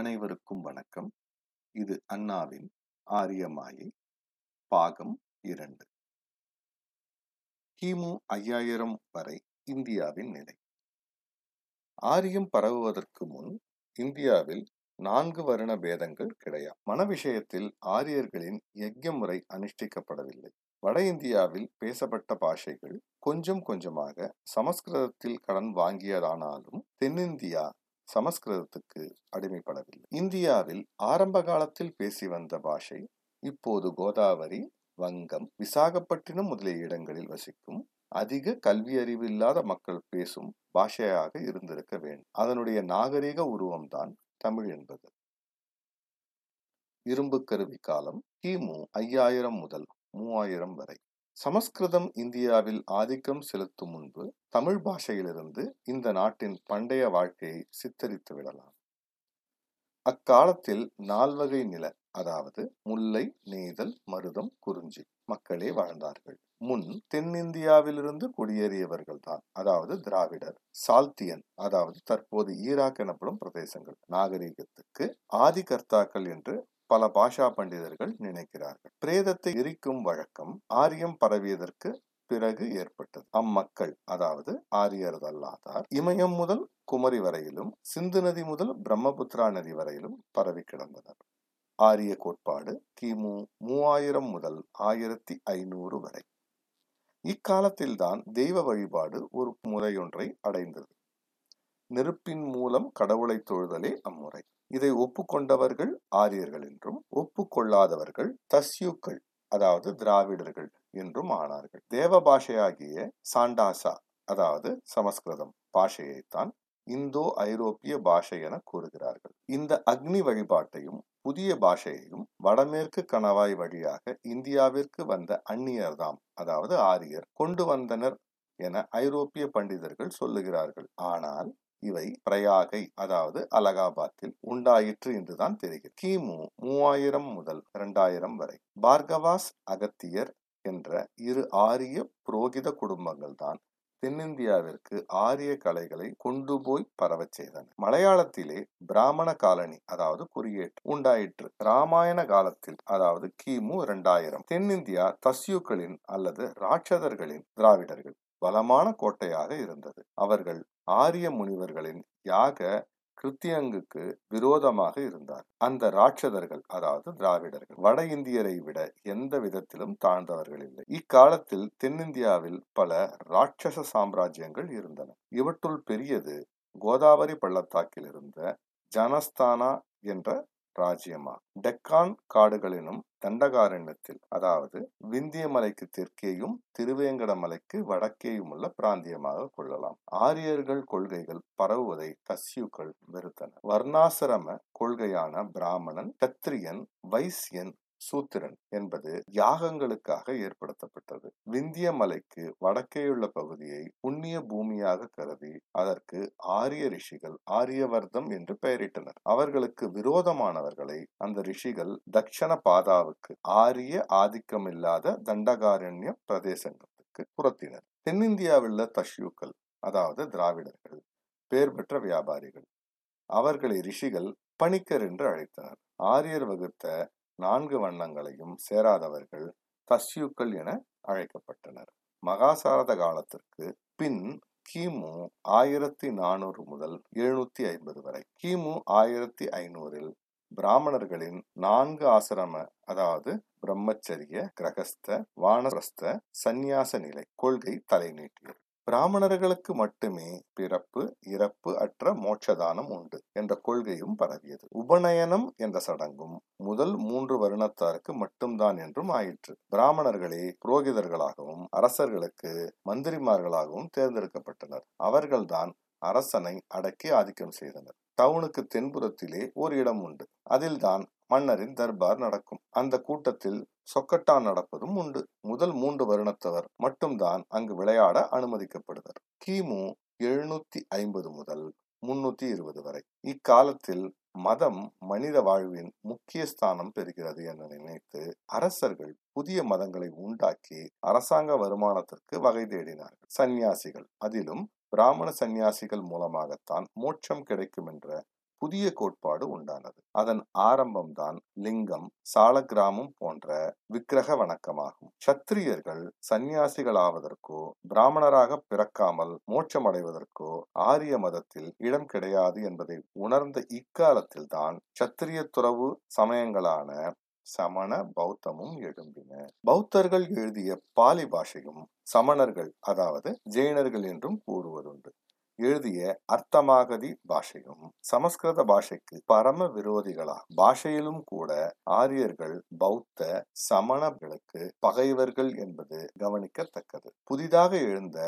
அனைவருக்கும் வணக்கம். இது அண்ணாவின் ஆரியமாயை பாகம் இரண்டு. கிமு ஐயாயிரம் வரை இந்தியாவின் நிலை. ஆரியம் பரவுவதற்கு முன் இந்தியாவில் நான்கு வருண பேதங்கள் கிடையாது மன விஷயத்தில் ஆரியர்களின் யஜ்ய முறை அனுஷ்டிக்கப்படவில்லை. வட இந்தியாவில் பேசப்பட்ட பாஷைகள் கொஞ்சம் கொஞ்சமாக சமஸ்கிருதத்தில் கடன் வாங்கியதானாலும் தென்னிந்தியா சமஸ்கிருதத்துக்கு அடிமைப்படவில்லை. இந்தியாவில் ஆரம்ப காலத்தில் பேசி வந்த பாஷை இப்போது கோதாவரி வங்கம் விசாகப்பட்டினம் முதலிய இடங்களில் வசிக்கும் அதிக கல்வி அறிவு இல்லாத மக்கள் பேசும் பாஷையாக இருந்திருக்க வேண்டும். அதனுடைய நாகரிக உருவம்தான் தமிழ் என்பது. இரும்பு கருவி காலம் கிமு ஐயாயிரம் முதல் மூவாயிரம் வரை. சமஸ்கிருதம் இந்தியாவில் ஆதிக்கம் செலுத்தும் முன்பு தமிழ் பாஷையிலிருந்து இந்த நாட்டின் பண்டைய வாழ்க்கையை சித்தரித்து விடலாம். அக்காலத்தில் நால்வகை நில அதாவது முல்லை நெய்தல் மருதம் குறிஞ்சி மக்களே வாழ்ந்தார்கள். முன் தென்னிந்தியாவிலிருந்து குடியேறியவர்கள் தான் அதாவது திராவிடர் சால்தியன் அதாவது தற்போது ஈராக் எனப்படும் பிரதேசங்கள் நாகரிகத்துக்கு ஆதிகர்த்தாக்கள் என்று பல பாஷா பண்டிதர்கள் நினைக்கிறார்கள். பிரேதத்தை எரிக்கும் வழக்கம் ஆரியம் பரவியதற்கு பிறகு ஏற்பட்டது. அம்மக்கள் அதாவது ஆரியர்தல்லாதார் இமயம் முதல் குமரி வரையிலும் சிந்து நதி முதல் பிரம்மபுத்திரா நதி வரையிலும் பரவி கிடந்தனர். ஆரிய கோட்பாடு கிமு மூவாயிரம் முதல் ஆயிரத்தி ஐநூறு வரை. இக்காலத்தில்தான் தெய்வ வழிபாடு ஒரு முறையொன்றை அடைந்தது. நெருப்பின் மூலம் கடவுளை தொழுதலே அம்முறை. இதை ஒப்புக்கொண்டவர்கள் ஆரியர்கள் என்றும் ஒப்புக்கொள்ளாதவர்கள் தஸ்யூக்கள் அதாவது திராவிடர்கள் என்றும் ஆனார்கள். தேவ பாஷையாகிய சாண்டாசா அதாவது சமஸ்கிருதம் பாஷையைத்தான் இந்தோ ஐரோப்பிய பாஷை என கூறுகிறார்கள். இந்த அக்னி வழிபாட்டையும் புதிய பாஷையையும் வடமேற்கு கணவாய் வழியாக இந்தியாவிற்கு வந்த அந்நியர்தாம் அதாவது ஆரியர் கொண்டு வந்தனர் என ஐரோப்பிய பண்டிதர்கள் சொல்லுகிறார்கள். ஆனால் இவை பிரயாகை அதாவது அலகாபாத்தில் உண்டாயிற்று என்றுதான் தெரிகிறது. கிமு மூவாயிரம் முதல் இரண்டாயிரம் வரை. பார்கவாஸ் அகத்தியர் என்ற இரு ஆரிய புரோகித குடும்பங்கள் தான் தென்னிந்தியாவிற்கு ஆரிய கலைகளை கொண்டு போய் பரவச் செய்தன. மலையாளத்திலே பிராமண காலனி அதாவது குறியேற்று உண்டாயிற்று. ராமாயண காலத்தில் அதாவது கிமு இரண்டாயிரம். தென்னிந்தியா தஸ்யூக்களின் அல்லது ராட்சதர்களின் திராவிடர்கள் பலமான கோட்டையாக இருந்தது. அவர்கள் ஆரிய முனிவர்களின் யாக கிருத்தியங்குக்கு விரோதமாக இருந்தார். அந்த ராட்சதர்கள் அதாவது திராவிடர்கள் வட இந்தியரை விட எந்த விதத்திலும் தாழ்ந்தவர்கள் இல்லை. இக்காலத்தில் தென்னிந்தியாவில் பல ராட்சச சாம்ராஜ்யங்கள் இருந்தன. இவற்றுள் பெரியது கோதாவரி பள்ளத்தாக்கில் இருந்த ஜனஸ்தானா என்ற ராஜ்யமா? டெக்கான் காடுகளினும் தண்டகாரண்யத்தில் அதாவது விந்திய மலைக்கு தெற்கேயும் திருவேங்கட மலைக்கு வடக்கேயும் உள்ள பிராந்தியமாக கொள்ளலாம். ஆரியர்கள் கொள்கைகள் பரவுவதை கஸ்யூக்கள் வெறுத்தனர் வர்ணாசிரம கொள்கையான பிராமணன் கத்திரியன் வைசியன் சூத்திரன் என்பது யாகங்களுக்காக ஏற்படுத்தப்பட்டது. விந்திய மலைக்கு வடக்கேயுள்ள பகுதியை புண்ணிய பூமியாக கருதி அதற்கு ஆரிய ரிஷிகள் ஆரியவர்தம் என்று பெயரிட்டனர். அவர்களுக்கு விரோதமானவர்களை அந்த ரிஷிகள் தக்ஷண பாதாவுக்கு ஆரிய ஆதிக்கமில்லாத தண்டகாரண்ய பிரதேசங்களுக்கு புறத்தினர். தென்னிந்தியாவில் தஷ்யூக்கள் அதாவது திராவிடர்கள் பேர் பெற்ற வியாபாரிகள் அவர்களை ரிஷிகள் பணிக்கர் என்று அழைத்தனர். ஆரியர் வகுத்த நான்கு வண்ணங்களையும் சேராதவர்கள் தஸ்யூக்கள் என அழைக்கப்பட்டனர். மகாசாரத காலத்திற்கு பின் கிமு ஆயிரத்தி நானூறு முதல் எழுநூத்தி ஐம்பது வரை. கிமு ஆயிரத்தி ஐநூறில் பிராமணர்களின் நான்கு ஆசிரம அதாவது பிரம்மச்சரிய கிரகஸ்த வானரஸ்த சந்நியாச நிலை கொள்கை தலை நீட்டியது. பிராமணர்களுக்கு மட்டுமே பிறப்பு இறப்பு அற்ற மோட்சதானம் உண்டு என்ற கொள்கையும் பரவியது. உபநயனம் என்ற சடங்கும் முதல் மூன்று வருணத்தாருக்கு மட்டும்தான் என்றும் ஆயிற்று. பிராமணர்களே புரோகிதர்களாகவும் அரசர்களுக்கு மந்திரிமார்களாகவும் தேர்ந்தெடுக்கப்பட்டனர். அவர்கள்தான் அரசனை அடக்கி ஆதிக்கம் செய்தனர். டவுனுக்கு தென்புறத்திலே ஒரு இடம் உண்டு. அதில்தான் மன்னரின் தர்பார் நடக்கும். அந்த கூட்டத்தில் சொக்கட்டான் நடப்பதும் உண்டு. முதல் மூன்று வருணத்தவர் மட்டும்தான் அங்கு விளையாட அனுமதிக்கப்படுவர். கிமு எழுநூத்தி ஐம்பது முதல் முன்னூத்தி இருபது வரை. இக்காலத்தில் மதம் மனித வாழ்வின் முக்கிய ஸ்தானம் பெறுகிறது என நினைத்து அரசர்கள் புதிய மதங்களை உண்டாக்கி அரசாங்க வருமானத்திற்கு வகை தேடினார்கள். சந்நியாசிகள். அதிலும் பிராமண சந்நியாசிகள் மூலமாகத்தான் மோட்சம் கிடைக்கும் என்ற புதிய கோட்பாடு உண்டானது. அதன் ஆரம்பம்தான் லிங்கம் சாலக்கிராமம் போன்ற விக்கிரக வணக்கமாகும். சத்திரியர்கள் சந்நியாசிகளாவதற்கோ பிராமணராக பிறக்காமல் மோட்சமடைவதற்கோ ஆரிய மதத்தில் இடம் கிடையாது என்பதை உணர்ந்த இக்காலத்தில்தான் சத்திரிய துறவு சமயங்களான சமண பௌத்தமும் எழும்பின. பௌத்தர்கள் எழுதிய பாலி பாஷையும் சமணர்கள் அதாவது ஜெயினர்கள் என்றும் கூறுவதுண்டு. எழுதிய அர்த்தமாகதி பாஷையும் சமஸ்கிருத பாஷைக்கு பரம விரோதிகளா. பாஷையிலும் கூட ஆரியர்கள் பௌத்த சமணர்களுக்கு பகைவர்கள் என்பது கவனிக்கத்தக்கது. புதிதாக எழுந்த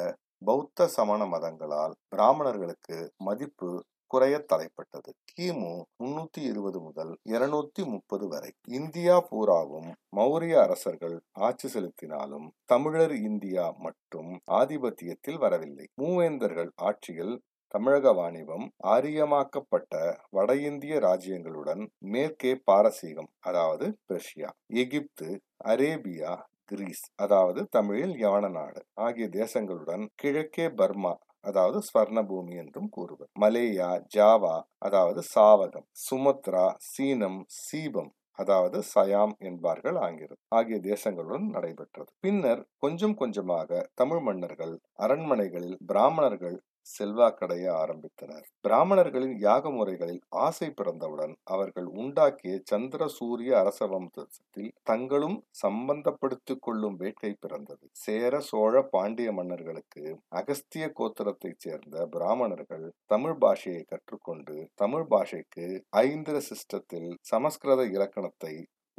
பௌத்த சமண மதங்களால் பிராமணர்களுக்கு மதிப்பு குறைய தலைப்பட்டது கிமு முன்னூத்தி இருபது முதல் இருநூத்தி முப்பது வரை இந்தியா பூராவும் மௌரிய அரசர்கள் ஆட்சி செலுத்தினாலும் தமிழர் இந்தியா மற்றும் ஆதிபத்தியத்தில் வரவில்லை. மூவேந்தர்கள் ஆட்சியில் தமிழக வாணிபம் ஆரியமாக்கப்பட்ட வட இந்திய ராஜ்யங்களுடன் மேற்கே பாரசீகம் அதாவது பெர்ஷியா எகிப்து அரேபியா கிரீஸ் அதாவது தமிழில் யவன நாடு ஆகிய தேசங்களுடன் கிழக்கே பர்மா அதாவது ஸ்வர்ண பூமி என்றும் கூறுவர். மலேயா ஜாவா அதாவது சாவகம் சுமத்ரா சீனம் சீபம் அதாவது சயாம் என்பார்கள் ஆங்கிலம் ஆகிய தேசங்களுடன் நடைபெற்றது. பின்னர் கொஞ்சம் கொஞ்சமாக தமிழ் மன்னர்கள் அரண்மனைகளில் பிராமணர்கள் செல்வாக்கடைய ஆரம்பித்தனர். பிராமணர்களின் யாக முறைகளில் ஆசை பிறந்தவுடன் அவர்கள் உண்டாக்கிய சந்திர சூரிய அரச வம்சத்தில் தங்களும் சம்பந்தப்படுத்திக் கொள்ளும் வேட்கை பிறந்தது. சேர சோழ பாண்டிய மன்னர்களுக்கு அகஸ்திய கோத்திரத்தைச் சேர்ந்த பிராமணர்கள் தமிழ் பாஷையை கற்றுக்கொண்டு தமிழ் பாஷைக்கு ஐந்திர சிஸ்டத்தில் சமஸ்கிருத இலக்கணத்தை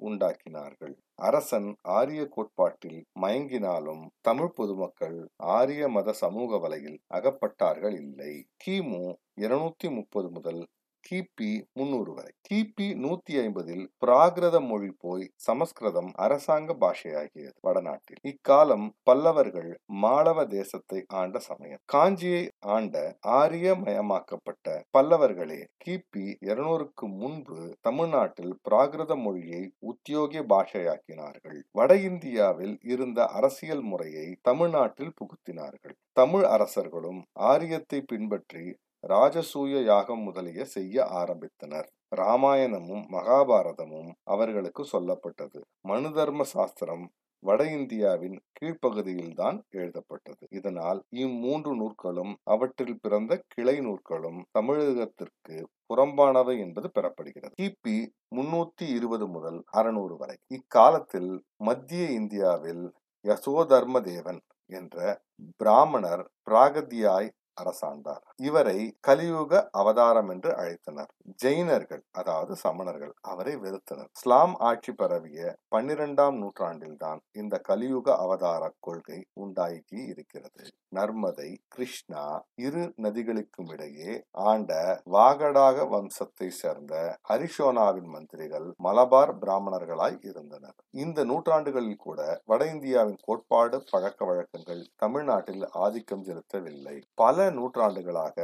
உண்டாக்கினார்கள். அரசன் ஆரிய கோட்பாட்டில் மயங்கினாலும் தமிழ் பொதுமக்கள் ஆரிய மத சமூக வலையில் அகப்பட்டார்கள் இல்லை. கிமு இருநூத்தி முப்பது முதல் கிபி முன்னூறு வரை. கிபி நூத்தி ஐம்பதில் பிராகிருத மொழி போய் சமஸ்கிருதம் அரசாங்க பாஷையாகியது வடநாட்டில். இக்காலம் பல்லவர்கள் மாளவ தேசத்தை ஆண்ட சமயம். காஞ்சியை ஆண்ட ஆரியமயமாக்கப்பட்ட பல்லவர்களே கிபி இருநூறுக்கு முன்பு தமிழ்நாட்டில் பிராகிருத மொழியை உத்தியோகிய பாஷையாக்கினார்கள். வட இந்தியாவில் இருந்த அரசியல் முறையை தமிழ்நாட்டில் புகுத்தினார்கள். தமிழ் அரசர்களும் ஆரியத்தை பின்பற்றி ராஜசூய யாகம் முதலிய செய்ய ஆரம்பித்தனர். ராமாயணமும் மகாபாரதமும் அவர்களுக்கு சொல்லப்பட்டது. மனு தர்ம சாஸ்திரம் வட இந்தியாவின் கீழ்ப்பகுதியில்தான் எழுதப்பட்டது. இதனால் இம்மூன்று நூற்களும் அவற்றில் பிறந்த கிளை நூற்களும் தமிழகத்திற்கு புறம்பானவை என்பது பெறப்படுகிறது. கிபி முன்னூத்தி இருபது முதல் அறுநூறு வரை. இக்காலத்தில் மத்திய இந்தியாவில் யசோதர்ம தேவன் என்ற பிராமணர் பிராகதியாய் அரசாண்டார். இவரை கலியுக அவதாரம் என்று அழைத்தனர். ஜெயினர்கள் அதாவது சமணர்கள் அவரை வெறுத்தனர். இஸ்லாம் ஆட்சி பரவிய பன்னிரெண்டாம் நூற்றாண்டில்தான் இந்த கலியுக அவதார கொள்கை உண்டாகி இருக்கிறது. நர்மதை கிருஷ்ணா இரு நதிகளுக்கும் இடையே ஆண்ட வாகடாக வம்சத்தை சேர்ந்த ஹரிஷோனாவின் மந்திரிகள் மலபார் பிராமணர்களாய் இருந்தனர். இந்த நூற்றாண்டுகளில் கூட வட இந்தியாவின் கோட்பாடு பழக்க வழக்கங்கள் தமிழ்நாட்டில் ஆதிக்கம் செலுத்தவில்லை. பல நூற்றாண்டுகளாக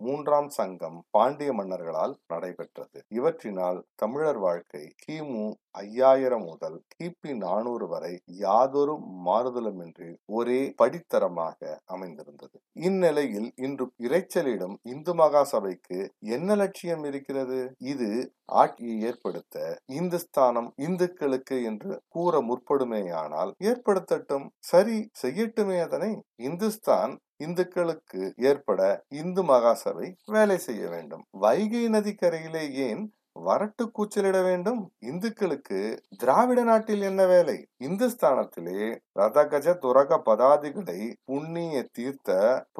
மூன்றாம் சங்கம் பாண்டிய மன்னர்களால் நடைபெற்றது. இவற்றினால் தமிழர் வாழ்க்கை கிமு ஐயாயிரம் முதல் கிபி நானூறு வரை யாதொரு மாறுதலுமின்றி ஒரே படித்தரமாக அமைந்திருந்தது. இந்நிலையில் இன்று இறைச்சலிடம் இந்து மகா சபைக்கு என்ன லட்சியம் இருக்கிறது? இது ஆட்சியை ஏற்படுத்த இந்துஸ்தானம் இந்துக்களுக்கு என்று கூற முற்படுமேயானால் ஏற்படுத்தட்டும். சரி செய்யட்டுமே அதனை. இந்துஸ்தான் இந்துக்களுக்கு ஏற்பட இந்து மகாசபை வேலை செய்ய வேண்டும். வைகை நதிக்கரையிலே ஏன் வரட்டு கூச்சலிட வேண்டும். இந்துக்களுக்கு திராவிட நாட்டில் என்ன வேலை? இந்துஸ்தானத்திலே ரதகஜ துரக பதாதிகளை புண்ணிய தீர்த்த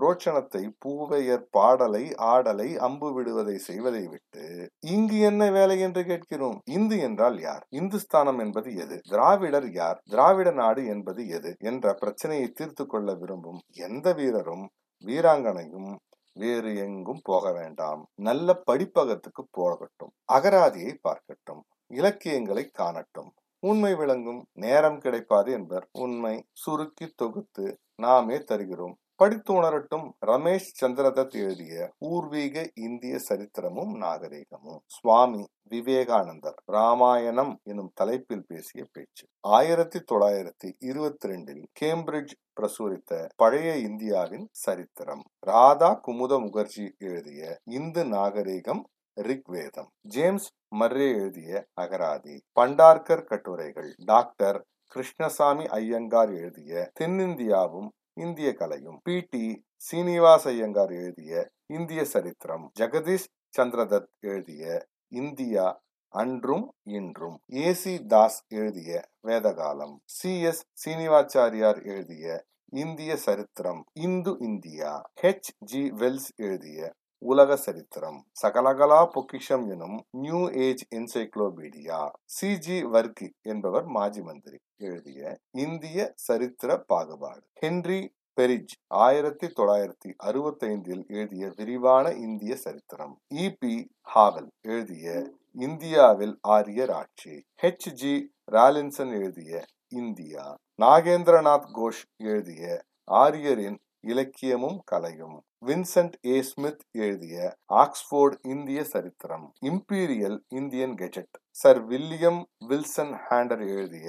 புரோட்சணத்தை பூவையர் பாடலை ஆடலை அம்பு விடுவதை செய்வதை விட்டு இங்கு என்ன வேலை என்று கேட்கிறோம்? இந்து என்றால் யார்? இந்துஸ்தானம் என்பது எது? திராவிடர் யார்? திராவிட நாடு என்பது எது? என்ற பிரச்சனையை தீர்த்து கொள்ள விரும்பும் எந்த வீரரும் வீராங்கனையும் வேறு எங்கும் போக வேண்டாம். நல்ல படிப்பகத்துக்கு போகட்டும். அகராதியை பார்க்கட்டும். இலக்கியங்களை காணட்டும். உண்மை விளங்கும். நேரம் கிடைப்பாது என்பர். உண்மை சுருக்கி தொகுத்து நாமே தருகிறோம். படித்து உணரட்டும். ரமேஷ் சந்திரதத் எழுதிய பூர்வீக இந்திய சரித்திரமும் நாகரிகமும் சுவாமி விவேகானந்தர் ராமாயணம் எனும் தலைப்பில் பேசிய பேச்சு. ஆயிரத்தி தொள்ளாயிரத்தி இருபத்தி ரெண்டில் கேம்பிரிட்ஜ் பிரசுரித்த பழைய இந்தியாவின் சரித்திரம். ராதா குமுத முகர்ஜி எழுதிய இந்து நாகரிகம் ரிக்வேதம் ஜேம்ஸ் மர்ரே எழுதிய அகராதி. பண்டார்கர் கட்டுரைகள். டாக்டர் கிருஷ்ணசாமி ஐயங்கார் எழுதிய தென்னிந்தியாவும் இந்திய கலையும். பி. டி. சீனிவாஸ் ஐயங்கார் எழுதிய இந்திய சரித்திரம். ஜெகதீஷ் சந்திரதத் எழுதிய இந்தியா அன்றும் இன்றும். ஏசி தாஸ் எழுதிய வேதகாலம். சி. எஸ். சீனிவாச்சாரியார் எழுதிய இந்திய சரித்திரம் Hindu India. H. G. Wells எழுதிய உலக சரித்திரம். சகலகலா பொக்கிஷம் எனும் new age encyclopedia. C. G. Varkey என்பவர் மாஜி மந்திரி எழுதிய இந்திய சரித்திர பாகுபாடு. ஹென்றி பெரிஜ் ஆயிரத்தி தொள்ளாயிரத்தி அறுபத்தைந்தில் எழுதிய விரிவான இந்திய சரித்திரம். இ. பி. ஹாவல் எழுதிய இந்தியாவில் ஆரியர் ஆட்சி ஹெச் ஜி ராலின்சன் எழுதிய இந்தியா. நாகேந்திரநாத் கோஷ் எழுதிய ஆரியரின் இலக்கியமும் கலையும். Vincent A. ஸ்மித் எழுதிய ஆக்ஸ்போர்ட் இந்திய சரித்திரம். Imperial Indian gazette. Sir William Wilson Hunter எழுதிய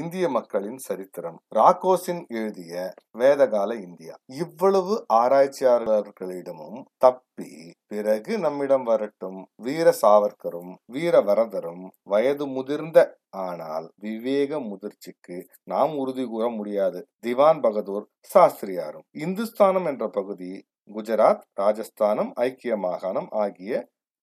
இந்திய மக்களின் சரித்திரம் ராக்கோசின் எழுதிய வேதகால இந்தியா. இவ்வளவு ஆராய்ச்சியாளர்களிடமும் தப்பி பிறகு நம்மிடம் வரட்டும். வீர சாவர்கரும் வீர வரதரும் வயது முதிர்ந்த ஆனால் விவேக முதிர்ச்சிக்கு நாம் உறுதி கூற முடியாது. திவான் பகதூர் சாஸ்திரியாரும். இந்துஸ்தானம் என்ற பகுதி குஜராத் ராஜஸ்தானம் ஐக்கிய மாகாணம் ஆகிய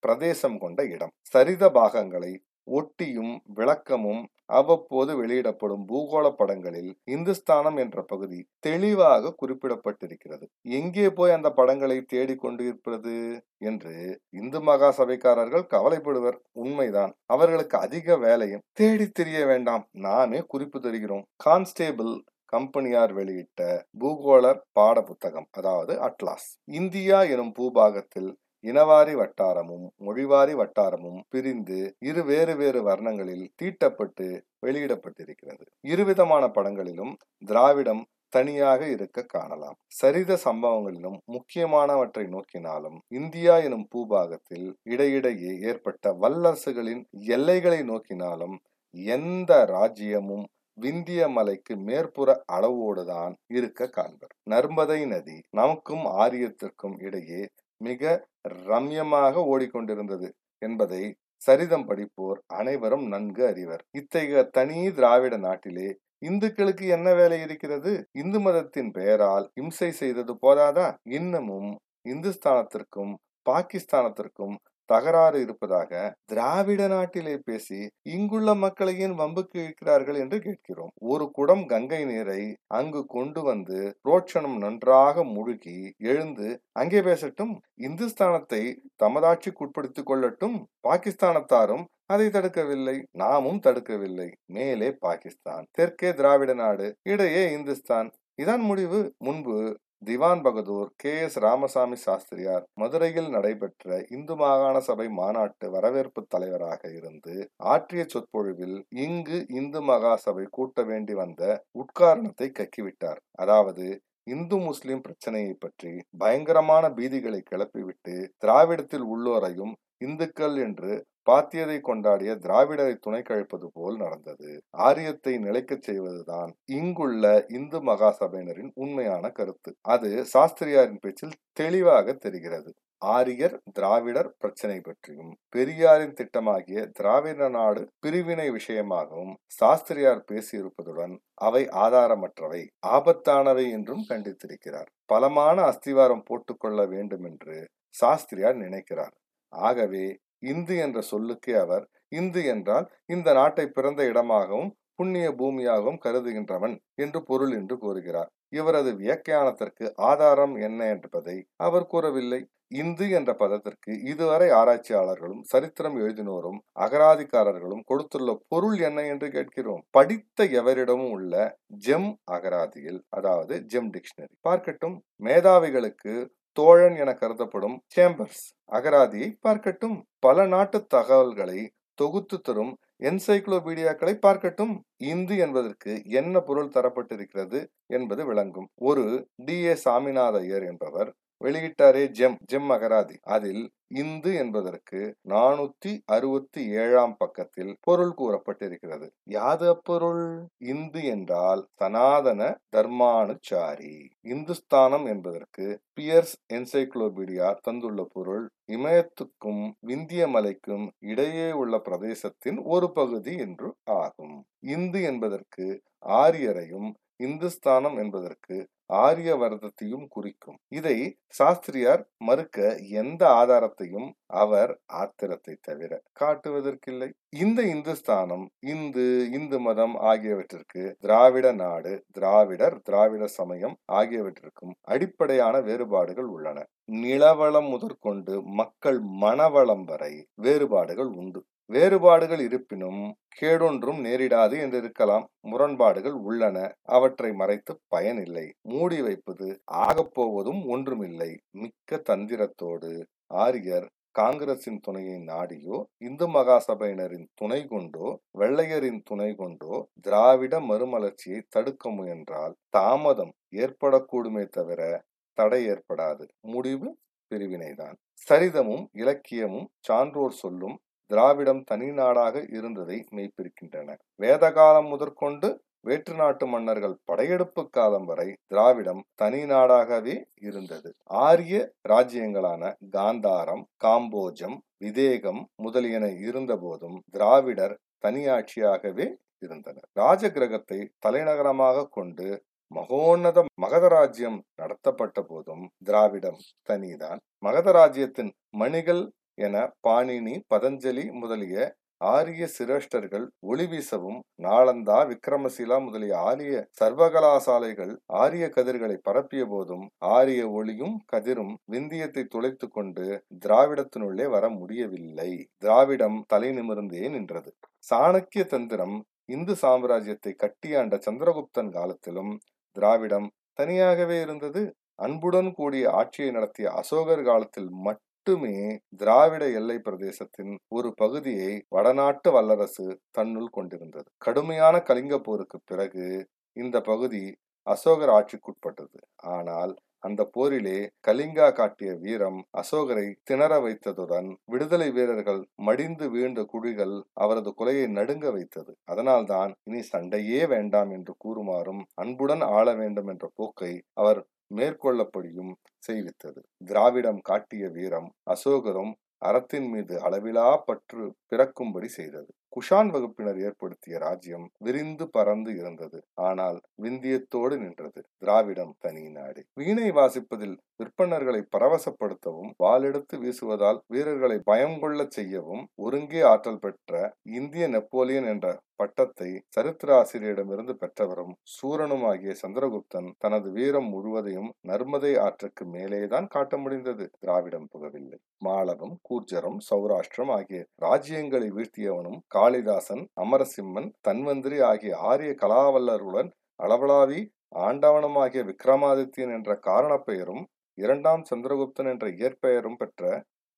பிரதேசம் கொண்ட இடம். சரித பாகங்களை ஒட்டியும் விளக்கமும் அவ்வப்போது வெளியிடப்படும் பூகோள படங்களில் இந்துஸ்தானம் என்ற பகுதி தெளிவாக குறிப்பிடப்பட்டிருக்கிறது. எங்கே போய் அந்த படங்களை தேடிக்கொண்டு இருப்பது என்று இந்து மகா சபைக்காரர்கள் கவலைப்படுவர். உண்மைதான். அவர்களுக்கு அதிக வேலையும் தேடி தெரிய வேண்டாம். நாமே குறிப்பு தருகிறோம். கான்ஸ்டேபிள் கம்பெனியார் வெளியிட்ட பூகோளர் பாட புத்தகம் அதாவது அட்லாஸ். இந்தியா எனும் பூபாகத்தில் இனவாரி வட்டாரமும் மொழிவாரி வட்டாரமும் பிரிந்து இரு வேறு வேறு வர்ணங்களில் தீட்டப்பட்டு வெளியிடப்பட்டிருக்கிறது. இருவிதமான படங்களிலும் திராவிடம் தனியாக இருக்க காணலாம். சரித சம்பவங்களிலும் முக்கியமானவற்றை நோக்கினாலும் இந்தியா எனும் பூபாகத்தில் இடையிடையே ஏற்பட்ட வல்லரசுகளின் எல்லைகளை நோக்கினாலும் எந்த ராஜ்யமும் விந்திய மலைக்கு மேற்புற அளவோடுதான் இருக்க காண்பர். நர்மதை நதி நமக்கும் ஆரியத்திற்கும் இடையே மிக ரம்யமாக ஓடிக்கொண்டிருந்தது என்பதை சரிதம் படிப்போர் அனைவரும் நன்கு அறிவர். இத்தகைய தனி திராவிட நாட்டிலே இந்துக்களுக்கு என்ன வேலை இருக்கிறது? இந்து மதத்தின் பெயரால் இம்சை செய்தது போதாதா? இன்னமும் இந்துஸ்தானத்திற்கும் பாகிஸ்தானத்திற்கும் தகராறு இருப்பதாக திராவிட நாட்டிலே பேசி இங்குள்ள மக்களையும் வம்புக்கு இழுக்கிறார்கள் என்று கேட்கிறோம். ஒரு குடம் கங்கை நீரை அங்கு கொண்டு வந்து புரோட்சணம் நன்றாக முழுகி எழுந்து அங்கே பேசட்டும் இந்துஸ்தானத்தை தமதாட்சிக்குட்படுத்திக் கொள்ளட்டும் பாகிஸ்தானத்தாரும் அதை தடுக்கவில்லை நாமும் தடுக்கவில்லை. மேலே பாகிஸ்தான் தெற்கே திராவிட நாடு இடையே இந்துஸ்தான். இதான் முடிவு. முன்பு திவான் பகதூர் கே. எஸ். ராமசாமி சாஸ்திரியார் மதுரையில் நடைபெற்ற இந்து மாகாண சபை மாநாட்டு வரவேற்பு தலைவராக இருந்து ஆற்றிய சொற்பொழிவில் இங்கு இந்து மகா சபை கூட்ட வேண்டி வந்த உட்காரணத்தை கக்கிவிட்டார். அதாவது இந்து முஸ்லிம் பிரச்சனையை பற்றி பயங்கரமான பீதிகளை கிளப்பிவிட்டு திராவிடத்தில் உள்ளோரையும் இந்துக்கள் என்று பாத்தியதை கொண்டாடிய திராவிடரை துணை கழிப்பது போல் நடந்தது. ஆரியத்தை நிலைக்கச் செய்வதுதான் இங்குள்ள இந்து மகாசபையினரின் உண்மையான கருத்து. அது சாஸ்திரியாரின் பேச்சில் தெளிவாக தெரிகிறது. ஆரியர் திராவிடர் பிரச்சனை பற்றியும் பெரியாரின் திட்டமாகிய திராவிட நாடு பிரிவினை விஷயமாகவும் சாஸ்திரியார் பேசியிருப்பதுடன் அவை ஆதாரமற்றவை ஆபத்தானவை என்றும் கண்டித்திருக்கிறார். பலமான அஸ்திவாரம் போட்டுக்கொள்ள வேண்டும் என்று சாஸ்திரியார் நினைக்கிறார். ஆகவே இந்து என்ற சொல்லுக்கே அவர் இந்து என்றால் இந்த நாட்டை பிறந்த இடமாகவும் புண்ணிய பூமியாகவும் கருதுகின்றவன் என்று பொருள் என்று கூறுகிறார். இவரது வியாக்கியானத்திற்கு ஆதாரம் என்ன என்பதை அவர் கூறவில்லை. இந்து என்ற பதத்திற்கு இதுவரை ஆராய்ச்சியாளர்களும் சரித்திரம் எழுதினோரும் அகராதிக்காரர்களும் கொடுத்துள்ள பொருள் என்ன என்று கேட்கிறோம். படித்த எவரிடமும் உள்ள ஜெம் அகராதியில் அதாவது ஜெம் டிக்ஷனரி பார்க்கட்டும் மேதாவிகளுக்கு தோழன் என கருதப்படும் சேம்பர்ஸ். அகராதியை பார்க்கட்டும் பல நாட்டு தகவல்களை தொகுத்து தரும் என்சைக்ளோபீடியாக்களை பார்க்கட்டும் இந்து என்பதற்கு என்ன பொருள் தரப்பட்டிருக்கிறது என்பது விளங்கும். ஒரு டி ஏ சாமிநாத ஐயர் என்பவர் வெளியிட்டாரே ஜெம் ஜெம் அகராதி அதில் இந்து என்பதற்கு நானூத்தி அறுபத்தி ஏழாம் பக்கத்தில் பொருள் கூறப்பட்டிருக்கிறது. யாது அப்பொருள்? இந்து என்றால் சனாதன தர்மானுச்சாரி. இந்துஸ்தானம் என்பதற்கு பியர்ஸ் என்சைக்ளோபீடியா தந்துள்ள பொருள். இமயத்துக்கும் விந்திய மலைக்கும் இடையே உள்ள பிரதேசத்தின் ஒரு பகுதி என்று ஆகும். இந்து என்பதற்கு ஆரியரையும் இந்துஸ்தானம் என்பதற்கு ஆரிய வர்த்தத்தையும் குறிக்கும். இதை சாஸ்திரியார் மறுக்க எந்த ஆதாரத்தையும் அவர் ஆத்திரத்தை தவிர காட்டுவதற்கில்லை. இந்த இந்துஸ்தானம் இந்து இந்து மதம் ஆகியவற்றிற்கு திராவிட நாடு திராவிடர் திராவிட சமயம் ஆகியவற்றிற்கும் அடிப்படையான வேறுபாடுகள் உள்ளன. நிலவளம் முதற்கொண்டு மக்கள் மனவளம் வரை வேறுபாடுகள் உண்டு. வேறுபாடுகள் இருப்பினும் கேடொன்றும் நேரிடாது என்றிருக்கலாம். முரண்பாடுகள் உள்ளன. அவற்றை மறைத்து பயனில்லை. மூடி வைப்பது ஆகப்போவதும் ஒன்றுமில்லை. மிக்க தந்திரத்தோடு ஆரியர் காங்கிரசின் துணையை நாடியோ இந்து மகாசபையினரின் துணை கொண்டோ வெள்ளையரின் துணை கொண்டோ திராவிட மறுமலர்ச்சியை தடுக்க முயன்றால் தாமதம் ஏற்படக்கூடுமே தவிர தடை ஏற்படாது. முடிவு பிரிவினைதான். சரிதமும் இலக்கியமும் சான்றோர் சொல்லும் திராவிடம் தனி நாடாக இருந்ததை மெய்ப்பிருக்கின்றன. வேத காலம் முதற்கொண்டு வேற்று நாட்டு மன்னர்கள் படையெடுப்பு காலம் வரை திராவிடம் தனி நாடாகவே இருந்தது. ஆரிய ராஜ்யங்களான காந்தாரம் காம்போஜம் விதேகம் முதலியன இருந்தபோதும் திராவிடர் தனியாட்சியாகவே இருந்தனர். ராஜகிரகத்தை தலைநகரமாக கொண்டு மகோன்னத மகத ராஜ்யம் நடத்தப்பட்ட போதும் திராவிடம் தனிதான். மகத ராஜ்யத்தின் மணிகள் என பாணினி பதஞ்சலி முதலிய ஆரிய சிரேஷ்டர்கள் ஒளி வீசவும் நாளந்தா விக்ரமசீலா முதலிய ஆரிய சர்வகலாசாலைகள் ஆரிய கதிர்களை பரப்பிய போதும் ஆரிய ஒளியும் கதிரும் விந்தியத்தை துளைத்து கொண்டு திராவிடத்தினுள்ளே வர முடியவில்லை. திராவிடம் தலை நிமிர்ந்தே நின்றது. சாணக்கிய தந்திரம் இந்து சாம்ராஜ்யத்தை கட்டியாண்ட சந்திரகுப்தன் காலத்திலும் திராவிடம் தனியாகவே இருந்தது. அன்புடன் கூடிய ஆட்சியை நடத்திய அசோகர் காலத்தில் மட்டும் மட்டுமே திராவிட எல்லை பிரதேசத்தின் ஒரு பகுதியை வடநாட்டு வல்லரசு தன்னுள் கொண்டிருந்தது. கடுமையான கலிங்க போருக்கு பிறகு இந்த பகுதி அசோகர் ஆட்சிக்குட்பட்டது ஆனால் அந்த போரிலே கலிங்கா காட்டிய வீரம் அசோகரை திணற வைத்ததுடன் விடுதலை வீரர்கள் மடிந்து வீழ்ந்த குழிகள் அவரது கொலையை நடுங்க வைத்தது. அதனால்தான் இனி சண்டையே வேண்டாம் என்று கூறுமாறும் அன்புடன் ஆள வேண்டும் என்ற போக்கை அவர் மேற்கொள்ளப்படியும் செய்வித்தது. திராவிடம் காட்டிய வீரம் அசோகரும் அறத்தின் மீது அளவிலா பற்று பிறக்கும்படி செய்தது. குஷான் வகுப்பினர் ஏற்படுத்திய ராஜ்யம் விரிந்து பறந்து இருந்தது. ஆனால் விந்தியத்தோடு நின்றது. திராவிடம் தனி நாடு. வீணை வாசிப்பதில் விற்பனர்களை பரவசப்படுத்தவும் வாளெடுத்து வீசுவதால் வீரர்களை பயம் கொள்ள செய்யவும் ஒருங்கே ஆற்றல் பெற்ற இந்திய நெப்போலியன் என்ற பட்டத்தை சரித்திராசிரியரிடமிருந்து பெற்றவரும் சூரனும் ஆகிய சந்திரகுப்தன் தனது வீரம் முழுவதையும் நர்மதை ஆற்றுக்கு மேலேதான் காட்ட முடிந்தது. திராவிடம் புகவில்லை. மாளவம் கூர்ஜரம் சௌராஷ்டிரம் ஆகிய ராஜ்யங்களை வீழ்த்தியவனும் காளிதாசன் அமரசிம்மன் தன்வந்திரி ஆகிய ஆரிய கலாவல்லருடன் அளவலாவி ஆண்டவனமாகிய விக்ரமாதித்யன் என்ற காரண பெயரும் இரண்டாம் சந்திரகுப்தன் என்ற இயற்பெயரும் பெற்ற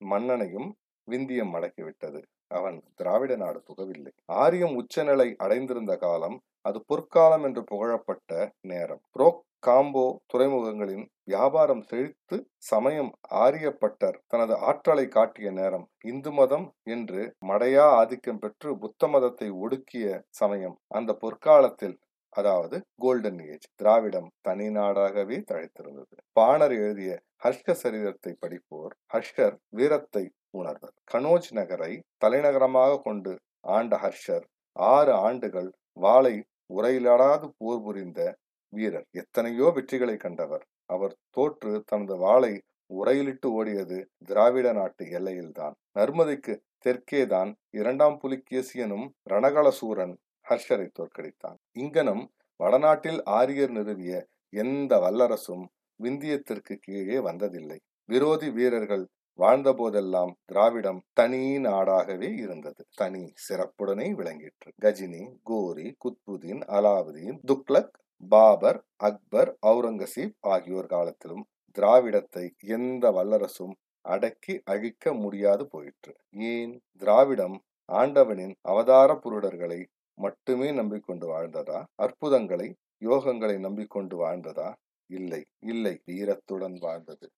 மன்னனையும் விந்தியம் அடக்கிவிட்டது. அவன் திராவிட நாடு புகவில்லை. ஆரியம் உச்சநிலை அடைந்திருந்த காலம் அது பொற்காலம் என்று புகழப்பட்ட நேரம். புரோக் காம்போ துறைமுகங்களின் வியாபாரம் செழித்து சமயம் ஆரியப்பட்டர் தனது ஆற்றலை காட்டிய நேரம். இந்து மதம் என்று மடையா ஆதிக்கம் பெற்று புத்த மதத்தை ஒடுக்கிய சமயம். அந்த பொற்காலத்தில் அதாவது கோல்டன் ஏஜ் திராவிடம் தனி நாடாகவே தழைத்திருந்தது. பாணர் எழுதிய ஹர்ஷ சரீரத்தை படிப்போர் ஹர்ஷர் வீரத்தை உணர்வர். கனோஜ் நகரை தலைநகரமாக கொண்டு ஆண்ட ஹர்ஷர் ஆறு ஆண்டுகள் வாளை உரையிலாடாது போர் புரிந்த வீரர். எத்தனையோ வெற்றிகளை கண்டவர். அவர் தோற்று தனது வாளை உரையிலிட்டு ஓடியது திராவிட நாட்டு எல்லையில்தான். நர்மதைக்கு தெற்கேதான் இரண்டாம் புலிகேசியனும் ரணகலசூரன் ஹர்ஷரை தோற்கடித்தான். இங்கனம் வடநாட்டில் ஆரியர் நிறுவிய எந்த வல்லரசும் விந்தியத்திற்கு கீழே வந்ததில்லை. விரோதி வீரர்கள் வாழ்ந்த போதெல்லாம் திராவிடம் தனி நாடாகவே இருந்தது. தனி சிறப்புடனே விளங்கிற்று. கஜினி கோரி குத்புதீன் அலாவுதீன் துக்லக் பாபர் அக்பர் அவுரங்கசீப் ஆகியோர் காலத்திலும் திராவிடத்தை எந்த வல்லரசும் அடக்கி அழிக்க முடியாது போயிற்று. ஏன்? திராவிடம் ஆண்டவனின் அவதார புருடர்களை மட்டுமே நம்பிக்கொண்டு வாழ்ந்ததா? அற்புதங்களை யோகங்களை நம்பிக்கொண்டு வாழ்ந்ததா? இல்லை இல்லை. வீரத்துடன் வாழ்ந்தது.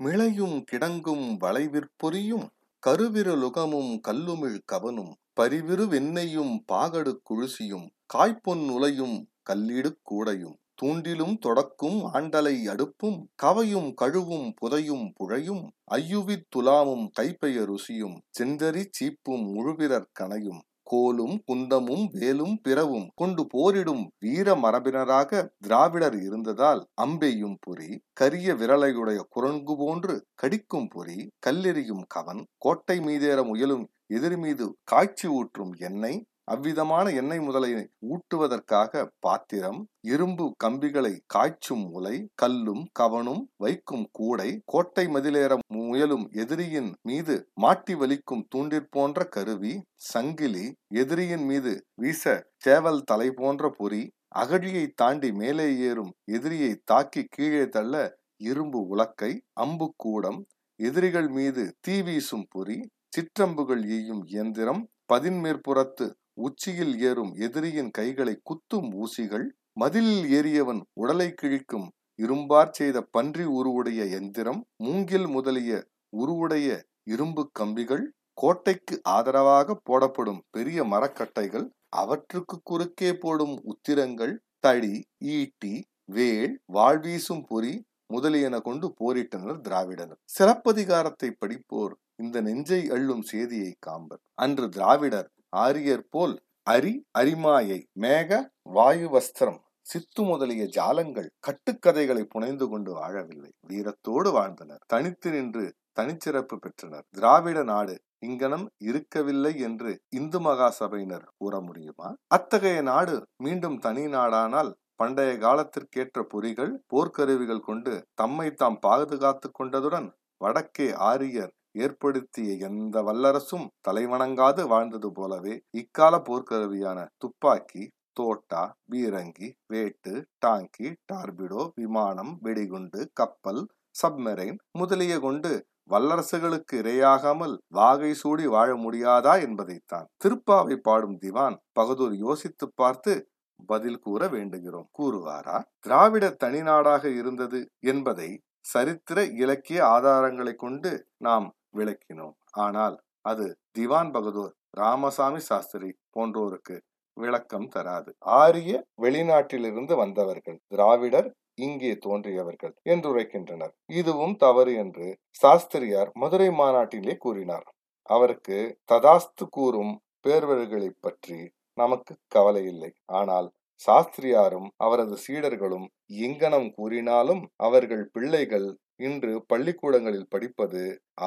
மிளையும் கிடங்கும் வளைவிற்பொறியும் கருவிரலுகமும் கல்லுமிழ் கவனும் பரிவிரு வெண்ணையும் பாகடு குழுசியும் காய்ப்பொன் உலையும் கல்லிடு கூடையும் தூண்டிலும் தொடக்கும் ஆண்டலை அடுப்பும் கவையும் கழுவும் புதையும் புழையும் ஐயுவித் துலாமும் கைப்பெய ருசியும் செந்தரி சீப்பும் முழுவிரற் கனையும் கோலும் குந்தமும் வேலும் பிறவும் கொண்டு போரிடும் வீர மரபினராக திராவிடர் இருந்ததால் அம்பெய்யும் பொறி கரிய விரலையுடைய குரங்கு போன்று கடிக்கும் பொறி கல்லெறியும் கவன் கோட்டை மீதேற முயலும் எதிர் மீது காய்ச்சி ஊற்றும் எண்ணெய் அவ்விதமான எண்ணெய் முதலை ஊட்டுவதற்காக பாத்திரம் இரும்பு கம்பிகளை காய்ச்சும் உலை கல்லும் கவனும் வைக்கும் கூடை கோட்டை மதிலேற முயலும் எதிரியின் மீது மாட்டி வலிக்கும் தூண்டிற் போன்ற கருவி சங்கிலி எதிரியின் மீது வீச சேவல் தலை போன்ற பொறி அகழியை தாண்டி மேலே ஏறும் எதிரியை தாக்கி கீழே தள்ள இரும்பு உலக்கை அம்பு கூடம் எதிரிகள் மீது தீ வீசும் பொறி சிற்றம்புகள் எய்யும் இயந்திரம் பதின்மேற்புறத்து உச்சியில் ஏறும் எதிரியின் கைகளை குத்தும் ஊசிகள் மதிலில் ஏறியவன் உடலை கிழிக்கும் இரும்பார் செய்த பன்றி உருவுடைய எந்திரம் மூங்கில் முதலிய உருவுடைய இரும்பு கம்பிகள் கோட்டைக்கு ஆதரவாக போடப்படும் பெரிய மரக்கட்டைகள் அவற்றுக்கு குறுக்கே போடும் உத்திரங்கள் தடி ஈட்டி வேல் வாழ்வீசும் பொறி முதலியன கொண்டு போரிட்டனர் திராவிடர் சிலப்பதிகாரத்தை படிப்போர் இந்த நெஞ்சை அள்ளும் செய்தியை காம்பர் அன்று திராவிடர் ஆரியர் போல் அரி அரிமாயை மேக வாயு வஸ்திரம் சித்து முதலிய ஜாலங்கள் கட்டுக்கதைகளை புனைந்து கொண்டு வாழவில்லை. வீரத்தோடு வாழ்ந்தனர். தனித்து நின்று தனிச்சிறப்பு பெற்றனர். திராவிட நாடு இங்கனம் இருக்கவில்லை என்று இந்து மகா சபையினர் கூற முடியுமா? அத்தகைய நாடு மீண்டும் தனி நாடானால் பண்டைய காலத்திற்கேற்ற பொறிகள் போர்க்கருவிகள் கொண்டு தம்மை தாம் பாதுகாத்து கொண்டதுடன் வடக்கே ஆரியர் ஏற்படுத்திய எந்த வல்லரசும் தலைவணங்காது வாழ்ந்தது போலவே இக்கால போர்க்கருவியான துப்பாக்கி தோட்டா பீரங்கி வேட்டு டாங்கி டார்பிடோ விமானம் வெடிகுண்டு கப்பல் சப்மெரைன் முதலிய கொண்டு வல்லரசுகளுக்கு இரையாகாமல் வாகை சூடி வாழ முடியாதா என்பதைத்தான் திருப்பாவை பாடும் திவான் பகதூர் யோசித்து பார்த்து பதில் கூற வேண்டுகிறோம். கூறுவாரா? திராவிட தனிநாடாக இருந்தது என்பதை சரித்திர இலக்கிய ஆதாரங்களை கொண்டு நாம் விளக்கினோம். ஆனால் அது திவான் பகதூர் ராமசாமி சாஸ்திரி போன்றோருக்கு விளக்கம் தராது. ஆரிய வெளிநாட்டிலிருந்து வந்தவர்கள் திராவிடர் இங்கே தோன்றியவர்கள் என்றுரைக்கின்றனர். இதுவும் தவறு என்று சாஸ்திரியார் மதுரை மாநாட்டிலே கூறினார். அவருக்கு ததாஸ்து கூறும் பேர்வர்களை பற்றி நமக்கு கவலை இல்லை. ஆனால் சாஸ்திரியாரும் அவரது சீடர்களும் எங்கனம் கூறினாலும் அவர்கள் பிள்ளைகள் இன்று பள்ளிக்கூடங்களில் படிப்பது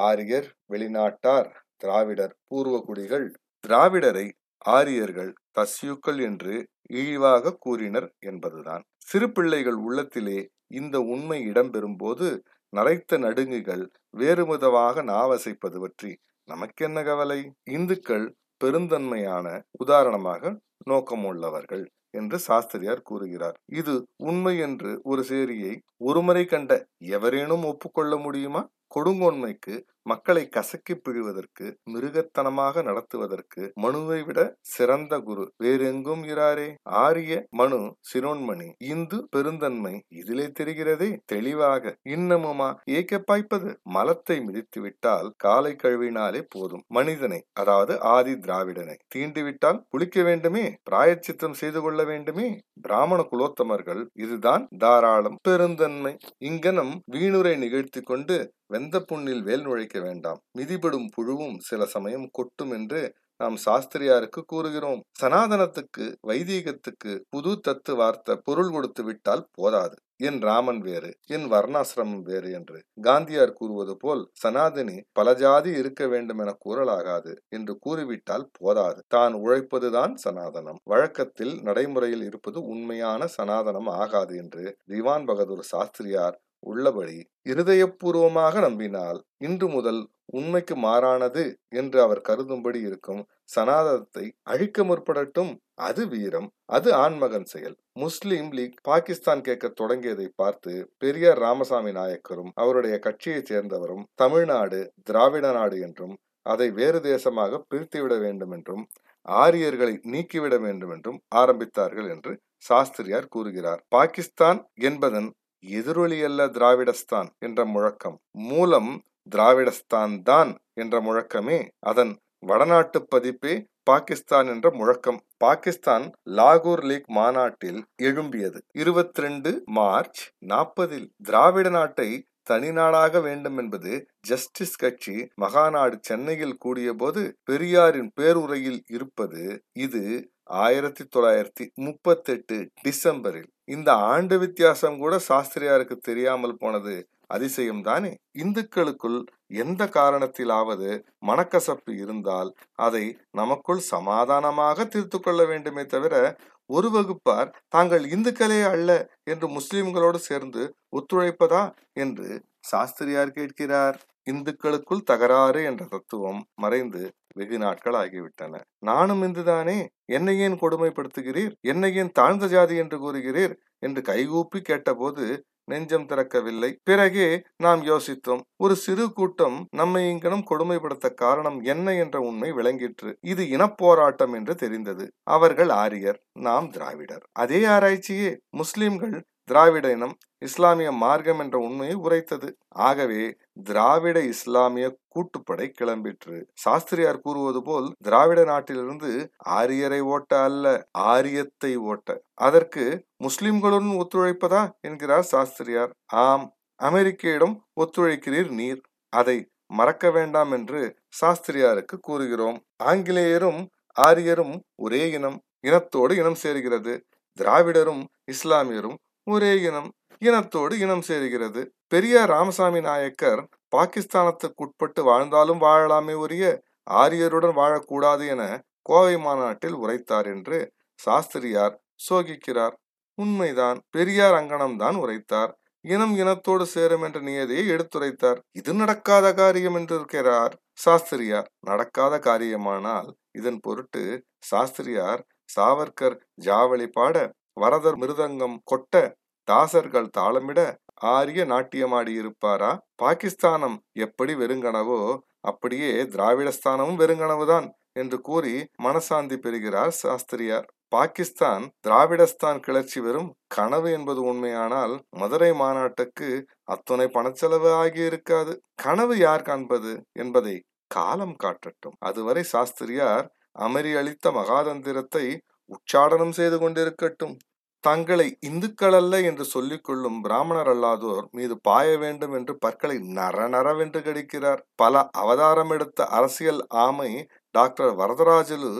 ஆரியர் வெளிநாட்டார் திராவிடர் பூர்வகுடிகள். திராவிடரை ஆரியர்கள் தஸ்யூக்கள் என்று இழிவாக கூறினர் என்பதுதான். சிறு பிள்ளைகள் உள்ளத்திலே இந்த உண்மை இடம்பெறும் போது நரைத்த நடுங்குகள் வேறுமிதமாக நாவசைப்பது பற்றி நமக்கென்ன கவலை? இந்துக்கள் பெருந்தன்மையான உதாரணமாக நோக்கமுள்ளவர்கள். என்று சாஸ்திரியார் கூறுகிறார். இது உண்மை என்று ஒரு சேரியை ஒருமுறை கண்ட எவரேனும் ஒப்புக்கொள்ள முடியுமா? கொடுங்கோன்மைக்கு மக்களை கசக்கி பிழிவதற்கு மிருகத்தனமாக நடத்துவதற்கு மனுவை விட சிறந்த குரு வேறெங்கும் இராரே? ஆரிய மனு சிரோன்மணி. இந்து பெருந்தன்மை இதிலே தெரிகிறதே? தெளிவாக. இன்னமுமா? ஏக்க பாய்ப்பது? மலத்தை மிதித்து விட்டால் காலை கழுவினாலே போதும். மனிதனை அதாவது ஆதி திராவிடனை தீண்டிவிட்டால் குளிக்க வேண்டுமே? பிராயச்சித்தம் செய்து கொள்ள வேண்டுமே? பிராமண குலோத்தமர்கள் இதுதான் தாராளம். பெருந்தன்மை. இங்கனம் வீணுரை நிகழ்த்தி கொண்டு வெந்த புண்ணில் வேல் நுழைக்க வேண்டாம். மிதிபடும் புழுவும் சில சமயம் கொட்டும் என்று நாம் சாஸ்திரியாருக்கு கூறுகிறோம். சனாதனத்துக்கு வைதீகத்துக்கு புது தத்து வார்த்த பொருள் கொடுத்து விட்டால் போதாது. என் ராமன் வேறு என் வர்ணாசிரமம் வேறு என்று காந்தியார் கூறுவது போல் சனாதனி பல ஜாதி இருக்க வேண்டும் என கூறலாகாது என்று கூறிவிட்டால் போதாது. தான் உழைப்பதுதான் சனாதனம். வழக்கத்தில் நடைமுறையில் இருப்பது உண்மையான சனாதனம் ஆகாது என்று திவான் பகதூர் சாஸ்திரியார் உள்ளபடி இருதயபூர்வமாக நம்பினால் இன்று முதல் உண்மைக்கு மாறானது என்று அவர் கருதும்படி இருக்கும் சனாதனத்தை அழிக்க முற்படட்டும். அது வீரம் அது ஆண்மகன் செயல். முஸ்லிம் லீக் பாகிஸ்தான் கேட்க தொடங்கியதை பார்த்து பெரியார் ராமசாமி நாயக்கரும் அவருடைய கட்சியைச் சேர்ந்தவரும் தமிழ்நாடு திராவிட நாடு என்றும் அதை வேறு தேசமாக பிரித்துவிட வேண்டும் என்றும் ஆரியர்களை நீக்கிவிட வேண்டும் என்றும் ஆரம்பித்தார்கள் என்று சாஸ்திரியார் கூறுகிறார். பாகிஸ்தான் என்பதன் எதிரொலி அல்ல திராவிடஸ்தான் என்ற முழக்கம். மூலம் திராவிடஸ்தான் தான் என்ற முழக்கமே அதன் வடநாட்டு பதிப்பே பாகிஸ்தான் என்ற முழக்கம். பாகிஸ்தான் லாகூர் லீக் மாநாட்டில் எழும்பியது. இருபத்தி ரெண்டு மார்ச் நாற்பதில் திராவிட நாட்டை தனிநாடாக வேண்டும் என்பது ஜஸ்டிஸ் கட்சி மகாநாடு சென்னையில் கூடிய போது பெரியாரின் பேருரையில் இருப்பது இது ஆயிரத்தி தொள்ளாயிரத்தி முப்பத்தெட்டு டிசம்பரில். இந்த ஆண்டு வித்தியாசம் கூட சாஸ்திரியாருக்கு தெரியாமல் போனது அதிசயம் தானே? இந்துக்களுக்குள் எந்த காரணத்திலாவது மனக்கசப்பு இருந்தால் அதை நமக்குள் சமாதானமாக தீர்த்து கொள்ள வேண்டுமே தவிர ஒரு வகுப்பார் தாங்கள் இந்துக்களே அல்ல என்று முஸ்லிம்களோடு சேர்ந்து ஒத்துழைப்பதா? என்று சாஸ்திரியார் கேட்கிறார். இந்துக்களுக்குள் தகராறு என்ற தத்துவம் மறைந்து வெகு நாட்கள் ஆகிவிட்டன. நானும் இந்துதானே? என்னை ஏன் கொடுமைப்படுத்துகிறீர்? என்னை ஏன் தாழ்ந்த ஜாதி என்று கூறுகிறீர்? என்று கைகூப்பி கேட்டபோது நெஞ்சம் திறக்கவில்லை. பிறகே நாம் யோசித்தோம் ஒரு சிறு கூட்டம் நம்மை இங்கனம் கொடுமைப்படுத்த காரணம் என்ன என்ற உண்மை விளங்கிற்று. இது இனப்போராட்டம் என்று தெரிந்தது. அவர்கள் ஆரியர் நாம் திராவிடர். அதே ஆராய்ச்சியே முஸ்லிம்கள் திராவிட இனம் இஸ்லாமிய மார்க்கம் என்ற உண்மையை உரைத்தது. ஆகவே திராவிட இஸ்லாமிய கூட்டுப்படை கிளம்பிற்று. சாஸ்திரியார் கூறுவது போல் திராவிட நாட்டிலிருந்து ஆரியரை ஓட்ட அல்ல ஆரியத்தை ஓட்ட. அதற்கு முஸ்லிம்களுடன் ஒத்துழைப்பதா? என்கிறார் சாஸ்திரியார். ஆம் அமெரிக்கையிடம் ஒத்துழைக்கிறீர் நீர். அதை மறக்க வேண்டாம் என்று சாஸ்திரியாருக்கு கூறுகிறோம். ஆங்கிலேயரும் ஆரியரும் ஒரே இனம். இனத்தோடு இனம் சேர்கிறது. திராவிடரும் இஸ்லாமியரும் ஒரே இனம். இனத்தோடு இனம் சேருகிறது. பெரியார் ராமசாமி நாயக்கர் பாகிஸ்தானத்துக்கு உட்பட்டு வாழ்ந்தாலும் வாழலாமே ஒழிய ஆரியருடன் வாழக்கூடாது என கோவை மாநாட்டில் உரைத்தார் என்று சாஸ்திரியார் சோகிக்கிறார். உண்மைதான் பெரியார் அங்கனம்தான் உரைத்தார். இனம் இனத்தோடு சேரும் என்ற நியதியை எடுத்துரைத்தார். இது நடக்காத காரியம் என்று இருக்கிறார் சாஸ்திரியார். நடக்காத காரியமானால் இதன் பொருட்டு சாஸ்திரியார் சாவர்கர் ஜாவளி பாட வரதர் மிருதங்கம் கொட்ட தாசர்கள் தாளமிட ஆரிய நாட்டியமாடியிருப்பாரா பாகிஸ்தானம் எப்படி வெறுங்கனவோ அப்படியே திராவிடஸ்தானமும் வெறுங்கனவுதான் என்று கூறி மனசாந்தி பெறுகிறார் சாஸ்திரியார். பாகிஸ்தான் திராவிடஸ்தான் கிளர்ச்சி வெறும் கனவு என்பது உண்மையானால் மதுரை மாநாட்டுக்கு அத்துணை பணச்செலவு ஆகியிருக்காது. கனவு யார் காண்பது என்பதை காலம் காட்டட்டும். அதுவரை சாஸ்திரியார் அமரி அளித்த மகாதந்திரத்தை உச்சாடனம் செய்து கொண்டிருக்கட்டும். தங்களை இந்துக்கள் அல்ல என்று சொல்லிக்கொள்ளும் பிராமணர் அல்லாதோர் மீது பாய வேண்டும் என்று பற்களை நர நரவென்று கடிக்கிறார். பல அவதாரம் எடுத்த அரசியல் ஆமை டாக்டர் வரதராஜலு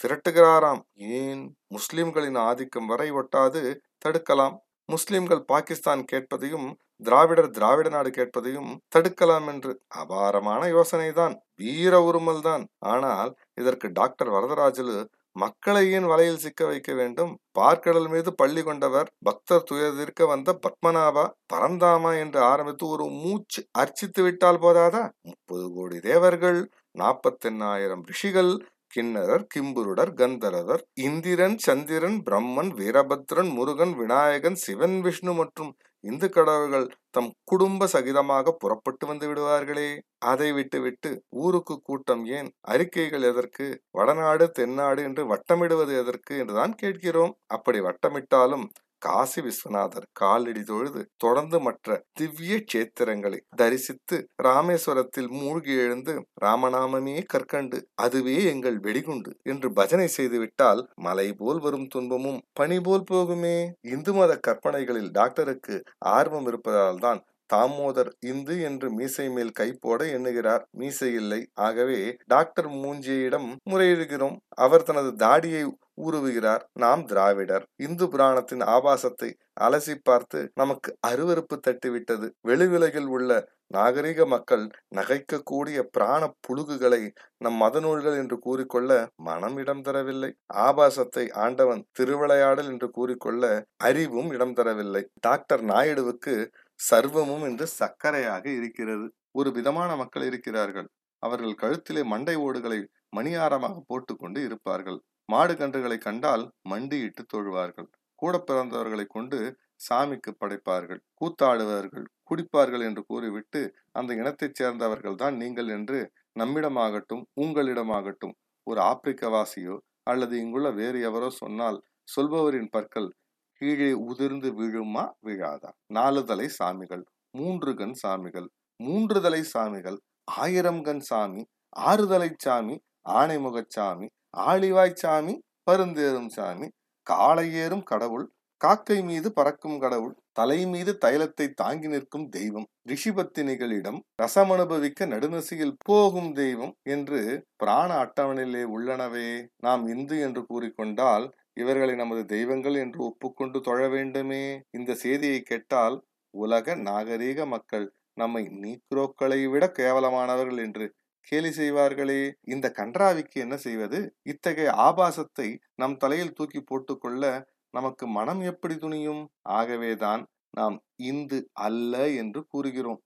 திரட்டுகிறாராம். ஏன்? முஸ்லிம்களின் ஆதிக்கம் வரை ஒட்டாது தடுக்கலாம். முஸ்லிம்கள் பாகிஸ்தான் கேட்பதையும் திராவிடர் திராவிட நாடு கேட்பதையும் தடுக்கலாம் என்று அபாரமான யோசனைதான் வீர உருமல் தான் ஆனால் இதற்கு டாக்டர் வரதராஜலு மக்களையின் வலையில் சிக்க வைக்க வேண்டும். பார்க்கடல் மீது பள்ளி கொண்டவர் பக்தர் துயர்திருக்க வந்த பத்மநாபா பரந்தாமா என்று ஆரம்பித்து ஒரு மூச்சு அர்ச்சித்து விட்டால் போதாதா? முப்பது கோடி தேவர்கள் நாற்பத்தெண்ணாயிரம் ரிஷிகள் கிண்ணரர் கிம்புருடர் கந்தரவர் இந்திரன் சந்திரன் பிரம்மன் வீரபத்ரன் முருகன் விநாயகன் சிவன் விஷ்ணு மற்றும் இந்து கடவுள்கள் தம் குடும்ப சகிதமாக புறப்பட்டு வந்து விடுவார்களே. அதை விட்டுவிட்டு ஊருக்கு கூட்டம் ஏன்? அறிக்கைகள் எதற்கு? வடநாடு தென்னாடு என்று வட்டமிடுவது எதற்கு? என்றுதான் கேட்கிறோம். அப்படி வட்டமிட்டாலும் காசி விஸ்வநாதர் காலடி தொழுது தொடர்ந்து மற்ற திவ்ய சேத்திரங்களை தரிசித்து ராமேஸ்வரத்தில் மூழ்கி எழுந்து ராமநாமமே கற்கண்டு அதுவே எங்கள் வெடிகுண்டு என்று பஜனை செய்துவிட்டால் மலை போல் வரும் துன்பமும் பனி போல் போகுமே. இந்து மத கற்பனைகளில் டாக்டருக்கு ஆர்வம் இருப்பதால் தான் தாமோதர் இந்து என்று மீசை மேல் கை போட எண்ணுகிறார். மீசை இல்லை. ஆகவே டாக்டர் மூஞ்சியிடம் முறையிடுகிறோம். அவர் தனது தாடியை ஊறுவுகிறார் நாம் திராவிடர். இந்து புராணத்தின் ஆபாசத்தை அலசி பார்த்து நமக்கு அருவறுப்பு தட்டிவிட்டது. வெளிவிலகில் உள்ள நாகரிக மக்கள் நகைக்கக்கூடிய பிராண புழுகுகளை நம் மத நூல்கள் என்று கூறிக்கொள்ள மனம் இடம் தரவில்லை. ஆபாசத்தை ஆண்டவன் திருவிளையாடல் என்று கூறிக்கொள்ள அறிவும் இடம் தரவில்லை. டாக்டர் நாயுடுவுக்கு சர்வமும் என்று சர்க்கரையாக இருக்கிறது. ஒரு விதமான மக்கள் இருக்கிறார்கள். அவர்கள் கழுத்திலே மண்டை ஓடுகளை மணியாரமாக போட்டுக்கொண்டு இருப்பார்கள். மாடு கன்றுகளை கண்டால் மண்டியிட்டு தொழுவார்கள். கூட பிறந்தவர்களை கொண்டு சாமிக்கு படைப்பார்கள். கூத்தாடுவார்கள் குடிப்பார்கள் என்று கூறிவிட்டு அந்த இனத்தைச் சேர்ந்தவர்கள் தான் நீங்கள் என்று நம்மிடமாகட்டும் உங்களிடமாகட்டும் ஒரு ஆப்பிரிக்கவாசியோ அல்லது இங்குள்ள வேறு எவரோ சொன்னால் சொல்பவரின் பற்கள் கீழே உதிர்ந்து விழுமா விழாதா? நாலு தலை சாமிகள் மூன்று கண் சாமிகள் மூன்று தலை சாமிகள் ஆயிரம் கண் சாமி ஆறு தலை சாமி ஆனைமுகச்சாமி ஆளிவாய் சாமி பருந்தேறும் சாமி காளையேறும் கடவுள் காக்கை மீது பறக்கும் கடவுள் தலை மீது தைலத்தை தாங்கி நிற்கும் தெய்வம் ரிஷிபத்தினிகளிடம் ரசம் அனுபவிக்க நடுநசியில் போகும் தெய்வம் என்று பிராண அட்டவணையிலே உள்ளனவே. நாம் இந்து என்று கூறிக்கொண்டால் இவர்களை நமது தெய்வங்கள் என்று ஒப்புக்கொண்டு தொழ வேண்டுமே. இந்த செய்தியை கேட்டால் உலக நாகரீக மக்கள் நம்மை நீக்ரோக்களை விட கேவலமானவர்கள் என்று கேலி செய்வார்களே? இந்த கன்றாவிக்கு என்ன செய்வது? இத்தகைய ஆபாசத்தை நம் தலையில் தூக்கி போட்டுக்கொள்ள நமக்கு மனம் எப்படி துணியும்? ஆகவேதான் நாம் இந்து அல்ல என்று கூறுகிறோம்.